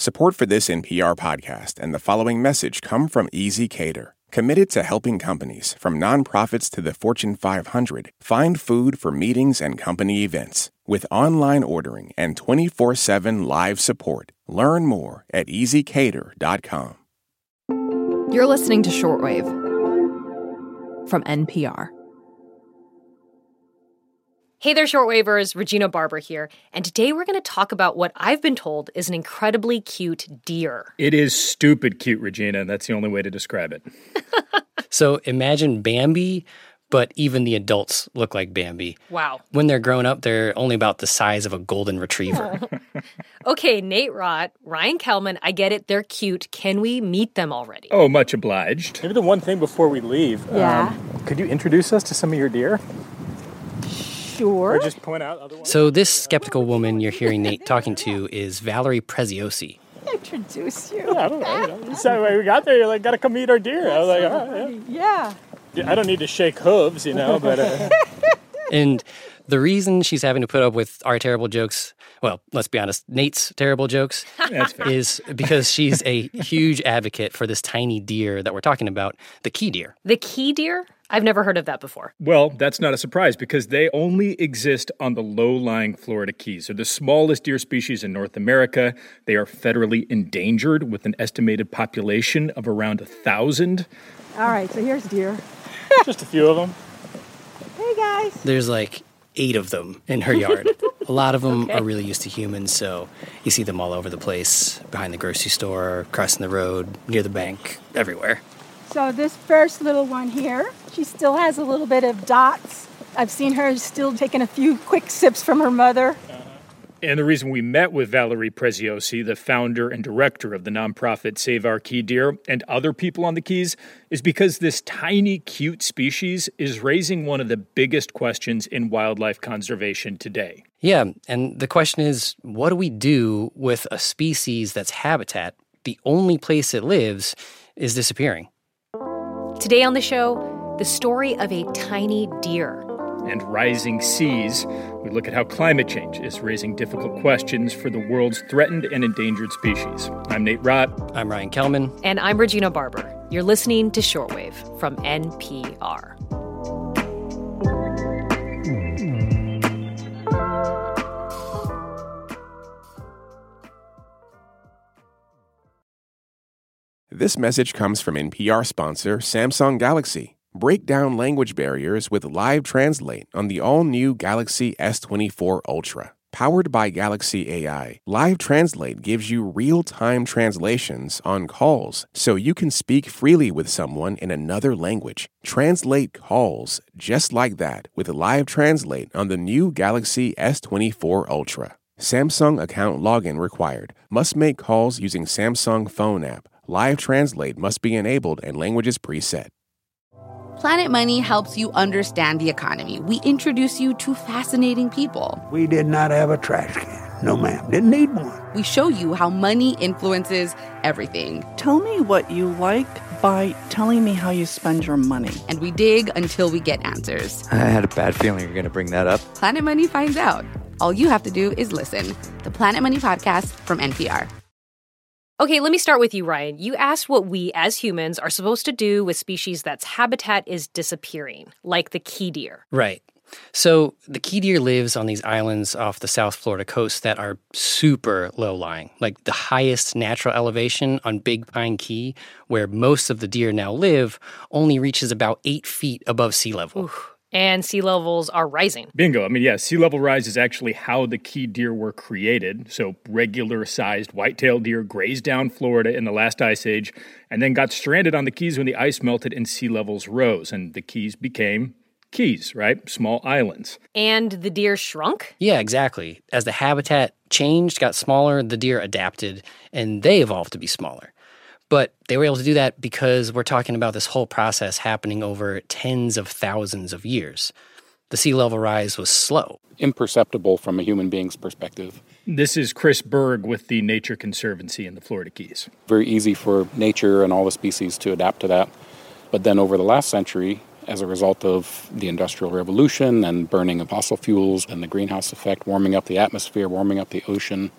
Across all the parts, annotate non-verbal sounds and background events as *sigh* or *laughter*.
Support for this NPR podcast and the following message come from ezCater, committed to helping companies, from nonprofits to the Fortune 500, find food for meetings and company events. With online ordering and 24 7 live support, learn more at ezCater.com. You're listening to Shortwave from NPR. Hey there, shortwavers. Regina Barber here. And today we're going to talk about what I've been told is an incredibly cute deer. It is stupid cute, Regina. That's the only way to describe it. *laughs* so imagine Bambi, but even the adults look like Bambi. Wow. When they're grown up, they're only about the size of a golden retriever. *laughs* okay, Nate Rott, Ryan Kellman, I get it. They're cute. Can we meet them already? Oh, much obliged. Maybe the one thing before we leave. Yeah. Um, could you introduce us to some of your deer? Sure. Or just point out other ones? So this skeptical woman you're hearing Nate talking to is Valerie Preziosi. Introduce you. Yeah, I don't know. You know. So when we got there, you're like, gotta come meet our deer. I was like, all right, Yeah. yeah. I don't need to shake hooves, you know, but uh, And the reason she's having to put up with our terrible jokes, well, let's be honest, Nate's terrible jokes, *laughs* is because she's a huge advocate for this tiny deer that we're talking about, the key deer. The key deer? I've never heard of that before. Well, that's not a surprise because they only exist on the low lying Florida Keys. They're the smallest deer species in North America. They are federally endangered with an estimated population of around a thousand. All right, so here's deer. just a few of them. Hey, guys. There's like eight of them in her *laughs* yard. a lot of them are really used to humans, so you see them all over the place behind the grocery store, crossing the road, near the bank, everywhere. So this first little one here, she still has a little bit of dots. I've seen her still taking a few quick sips from her mother. And the reason we met with Valerie Preziosi, the founder and director of the nonprofit Save Our Key Deer, and other people on the Keys, is because this tiny, cute species is raising one of the biggest questions in wildlife conservation today. Yeah, and the question is what do we do with a species that's habitat, the only place it lives, is disappearing? Today on the show, the story of a tiny deer. And rising seas, we look at how climate change is raising difficult questions for the world's threatened and endangered species. I'm Nate Rott. I'm Ryan Kellman. And I'm Regina Barber. You're listening to Shortwave from NPR. This message comes from NPR sponsor Samsung Galaxy. Break down language barriers with Live Translate on the all new Galaxy S24 Ultra. Powered by Galaxy AI, Live Translate gives you real time translations on calls so you can speak freely with someone in another language. Translate calls just like that with Live Translate on the new Galaxy S24 Ultra. Samsung account login required. Must make calls using Samsung phone app. Live Translate must be enabled and languages preset. Planet Money helps you understand the economy. We introduce you to fascinating people. We did not have a trash can. No, ma'am. Didn't need one. We show you how money influences everything. Tell me what you like by telling me how you spend your money. And we dig until we get answers. I had a bad feeling you're going to bring that up. Planet Money finds out. All you have to do is listen. The Planet Money podcast from NPR. Okay, let me start with you, Ryan. You asked what we as humans are supposed to do with species that's habitat is disappearing, like the key deer. Right. So the key deer lives on these islands off the South Florida coast that are super low lying, like the highest natural elevation on Big Pine Key, where most of the deer now live, only reaches about eight feet above sea level. Oof. And sea levels are rising. Bingo. I mean, yeah, sea level rise is actually how the key deer were created. So, regular sized white-tailed deer grazed down Florida in the last ice age and then got stranded on the Keys when the ice melted and sea levels rose. And the Keys became keys, right? Small islands. And the deer shrunk? Yeah, exactly. As the habitat changed, got smaller, the deer adapted, and they evolved to be smaller. But they were able to do that because we're talking about this whole process happening over tens of thousands of years. The sea level rise was slow. Imperceptible from a human being's perspective. This is Chris Bergh with the Nature Conservancy in the Florida Keys. Very easy for nature and all the species to adapt to that. But then over the last century, as a result of the Industrial Revolution and burning of fossil fuels and the greenhouse effect, warming up the atmosphere, warming up the ocean,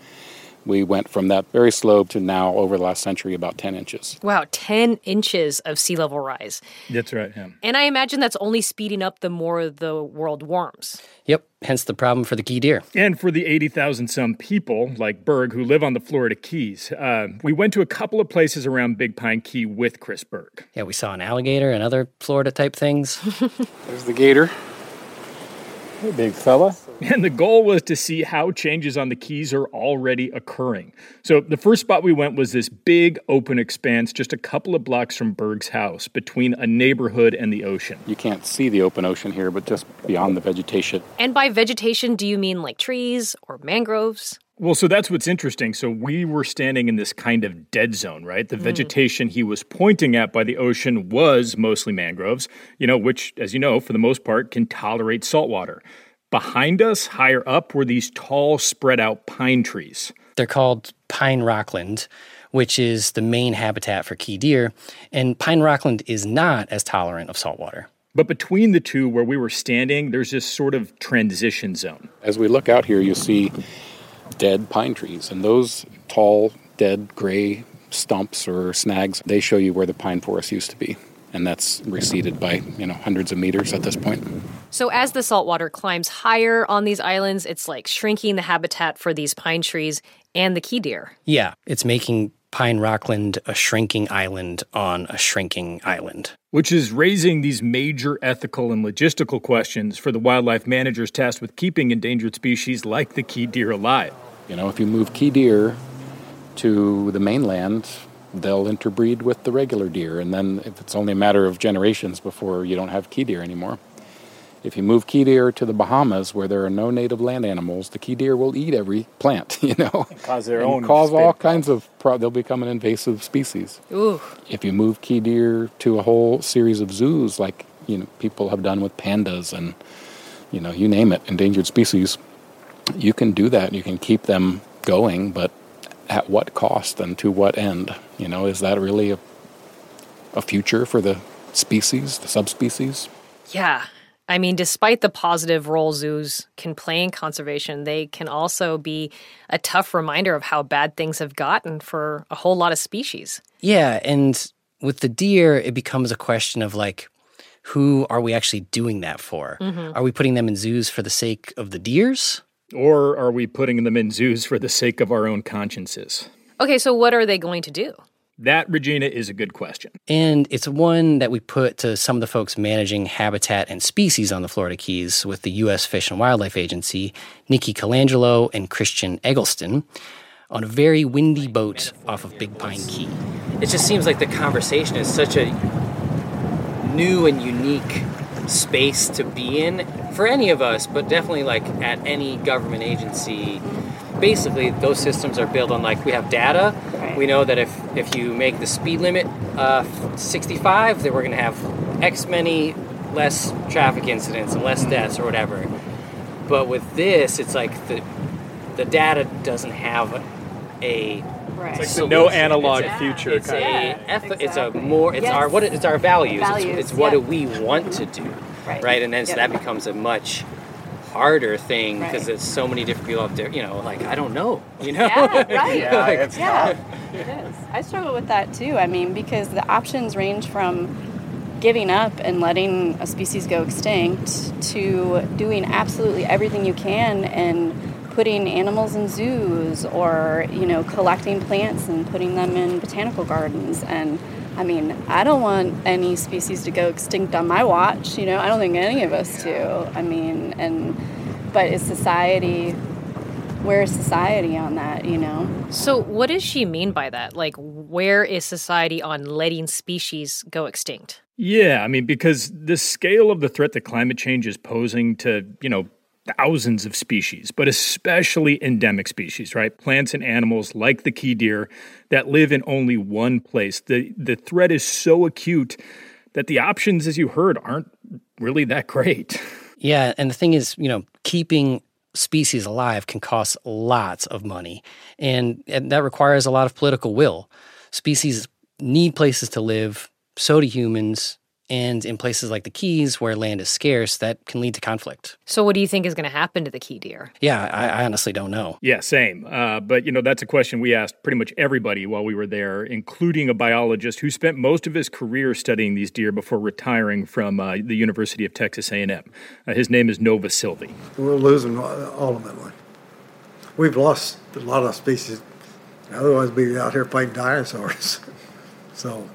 We went from that very slow to now, over the last century, about 10 inches. Wow, 10 inches of sea level rise. That's right, yeah. And I imagine that's only speeding up the more the world warms. Yep, hence the problem for the key deer. And for the 80,000 some people, like Bergh, who live on the Florida Keys. Uh, we went to a couple of places around Big Pine Key with Chris Bergh. Yeah, we saw an alligator and other Florida type things. *laughs* There's the gator. Hey, big fella. And the goal was to see how changes on the Keys are already occurring. So the first spot we went was this big open expanse just a couple of blocks from Bergh's house between a neighborhood and the ocean. You can't see the open ocean here, but just beyond the vegetation. And by vegetation, do you mean like trees or mangroves? Well, so that's what's interesting. So we were standing in this kind of dead zone, right? The Mm. vegetation he was pointing at by the ocean was mostly mangroves, you know, which, as you know, for the most part can tolerate salt water. Behind us, higher up, were these tall, spread out pine trees. They're called pine rockland, which is the main habitat for key deer. And pine rockland is not as tolerant of salt water. But between the two, where we were standing, there's this sort of transition zone. As we look out here, you see dead pine trees, and those tall, dead, gray stumps or snags, they show you where the pine forest used to be. And that's receded by, you know, hundreds of meters at this point. So, as the saltwater climbs higher on these islands, it's like shrinking the habitat for these pine trees and the key deer. Yeah, it's making Pine Rockland a shrinking island on a shrinking island. Which is raising these major ethical and logistical questions for the wildlife managers tasked with keeping endangered species like the key deer alive. You know, if you move key deer to the mainland, they'll interbreed with the regular deer, and then if it's only a matter of generations before you don't have key deer anymore. If you move key deer to the Bahamas, where there are no native land animals, the key deer will eat every plant. *laughs* You know, And cause their and own cause all state kinds of. Pro- they'll become an invasive species. Ooh. If you move key deer to a whole series of zoos, like you know people have done with pandas and you know you name it, endangered species, you can do that. You can keep them going, but at what cost and to what end? You know, is that really a a future for the species, the subspecies? Yeah. I mean, despite the positive role zoos can play in conservation, they can also be a tough reminder of how bad things have gotten for a whole lot of species. Yeah, and with the deer, it becomes a question of like, who are we actually doing that for? Mhm. Are we putting them in zoos for the sake of the deers? Or are we putting them in zoos for the sake of our own consciences? Okay, so what are they going to do? That, Regina, is a good question. And it's one that we put to some of the folks managing habitat and species on the Florida Keys with the U.S. Fish and Wildlife Agency, Nikki Colangelo and Christian Eggleston, on a very windy boat off of Big Pine Key. It just seems like the conversation is such a new and unique space to be in for any of us, but definitely like at any government agency. Basically, those systems are built on like we have data. We know that if if you make the speed limit uh, 65, then we're going to have X many less traffic incidents and less deaths or whatever. But with this, it's like the the data doesn't have a Right. It's like the no analog It's a- future It's kind a, of- eth- it's a more it's our what it's our values. It's- Values, It's, what yeah. do we want to do, Right. And then so Yep. that becomes a much harder thing because Right. there's so many different people out there. You know, like I don't know. You know, Yeah, *laughs* right. Yeah, Like, it's yeah, it is. I struggle with that too. I mean, because the options range from giving up and letting a species go extinct to doing absolutely everything you can and putting animals in zoos or you know collecting plants and putting them in botanical gardens and I mean, I don't want any species to go extinct on my watch, you know. I don't think any of us do. I mean, and but is society where is society on that, you know? So, what does she mean by that? Like, where is society on letting species go extinct? Yeah, I mean, because the scale of the threat that climate change is posing to, you know, thousands of species, but especially endemic species, right? Plants and animals like the key deer that live in only one place. The the threat is so acute that the options, as you heard, aren't really that great. *laughs* Yeah, and the thing is, you know, keeping species alive can cost lots of money, and, and that requires a lot of political will. Species need places to live, so do humans, And in places like the Keys, where land is scarce, that can lead to conflict. So, what do you think is going to happen to the key deer? Yeah, I, I honestly don't know. Yeah, same. Uh, but, you know, that's a question we asked pretty much everybody while we were there, including a biologist who spent most of his career studying these deer before retiring from uh, the University of Texas A&M. Uh, his name is Nova Silvy. We're losing all of them. We've lost a lot of species. Otherwise, we'd be out here fighting dinosaurs. *laughs* so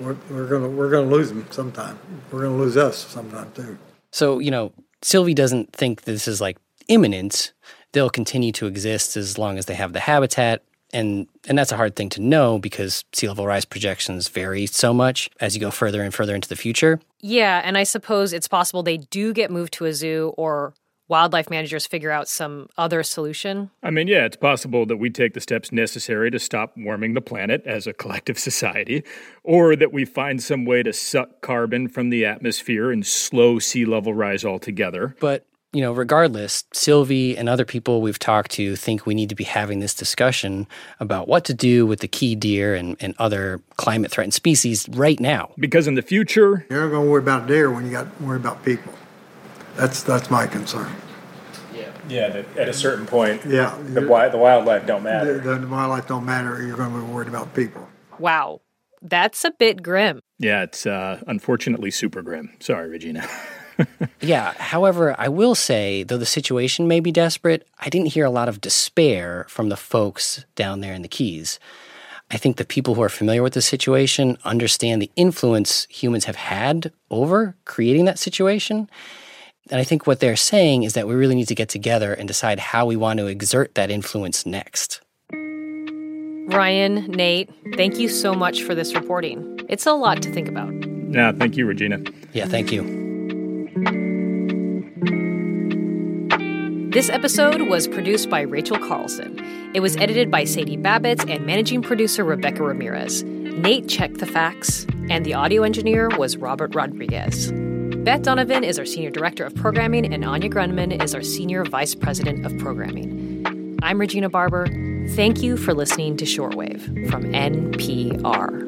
we're, we're gonna we're gonna lose them sometime. We're gonna lose us sometime too. So you know, Silvy doesn't think this is like imminent. They'll continue to exist as long as they have the habitat, and and that's a hard thing to know because sea level rise projections vary so much as you go further and further into the future. Yeah, and I suppose it's possible they do get moved to a zoo or wildlife managers figure out some other solution? I mean, yeah, it's possible that we take the steps necessary to stop warming the planet as a *laughs* collective society, or that we find some way to suck carbon from the atmosphere and slow sea level rise altogether. But you know, regardless, Silvy and other people we've talked to think we need to be having this discussion about what to do with the key deer and, and other climate threatened species right now. Because in the future, you're not going to worry about deer when you got to worry about people. That's that's my concern. Yeah, yeah. That at a certain point, yeah, the, the wildlife don't matter. The, the wildlife don't matter. You're going to be worried about people. Wow, that's a bit grim. Yeah, it's uh, unfortunately super grim. Sorry, Regina. *laughs* yeah. However, I will say, though the situation may be desperate, I didn't hear a lot of despair from the folks down there in the Keys. I think the people who are familiar with the situation understand the influence humans have had over creating that situation. And I think what they're saying is that we really need to get together and decide how we want to exert that influence next. Ryan, Nate, thank you so much for this reporting. It's a lot to think about. Yeah, thank you, Regina. Yeah, thank you. This episode was produced by Rachel Carlson. It was edited by Sadie Babits and managing producer Rebecca Ramirez. Nate checked the facts, and the audio engineer was Robert Rodriguez. Beth Donovan is our Senior Director of Programming, and Anya Grundmann is our Senior Vice President of Programming. I'm Regina Barber. Thank you for listening to Shortwave from NPR.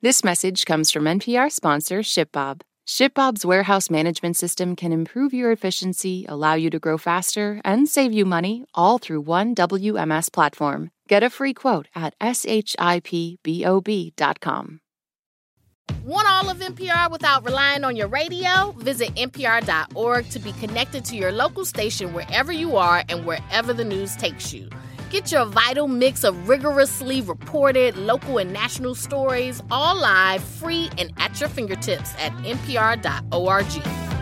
This message comes from NPR sponsor ShipBob. ShipBob's warehouse management system can improve your efficiency, allow you to grow faster, and save you money all through one WMS platform. Get a free quote at shipbob.com. Want all of NPR without relying on your radio? Visit npr.org to be connected to your local station wherever you are and wherever the news takes you. Get your vital mix of rigorously reported local and national stories all live, free, and at your fingertips at npr.org.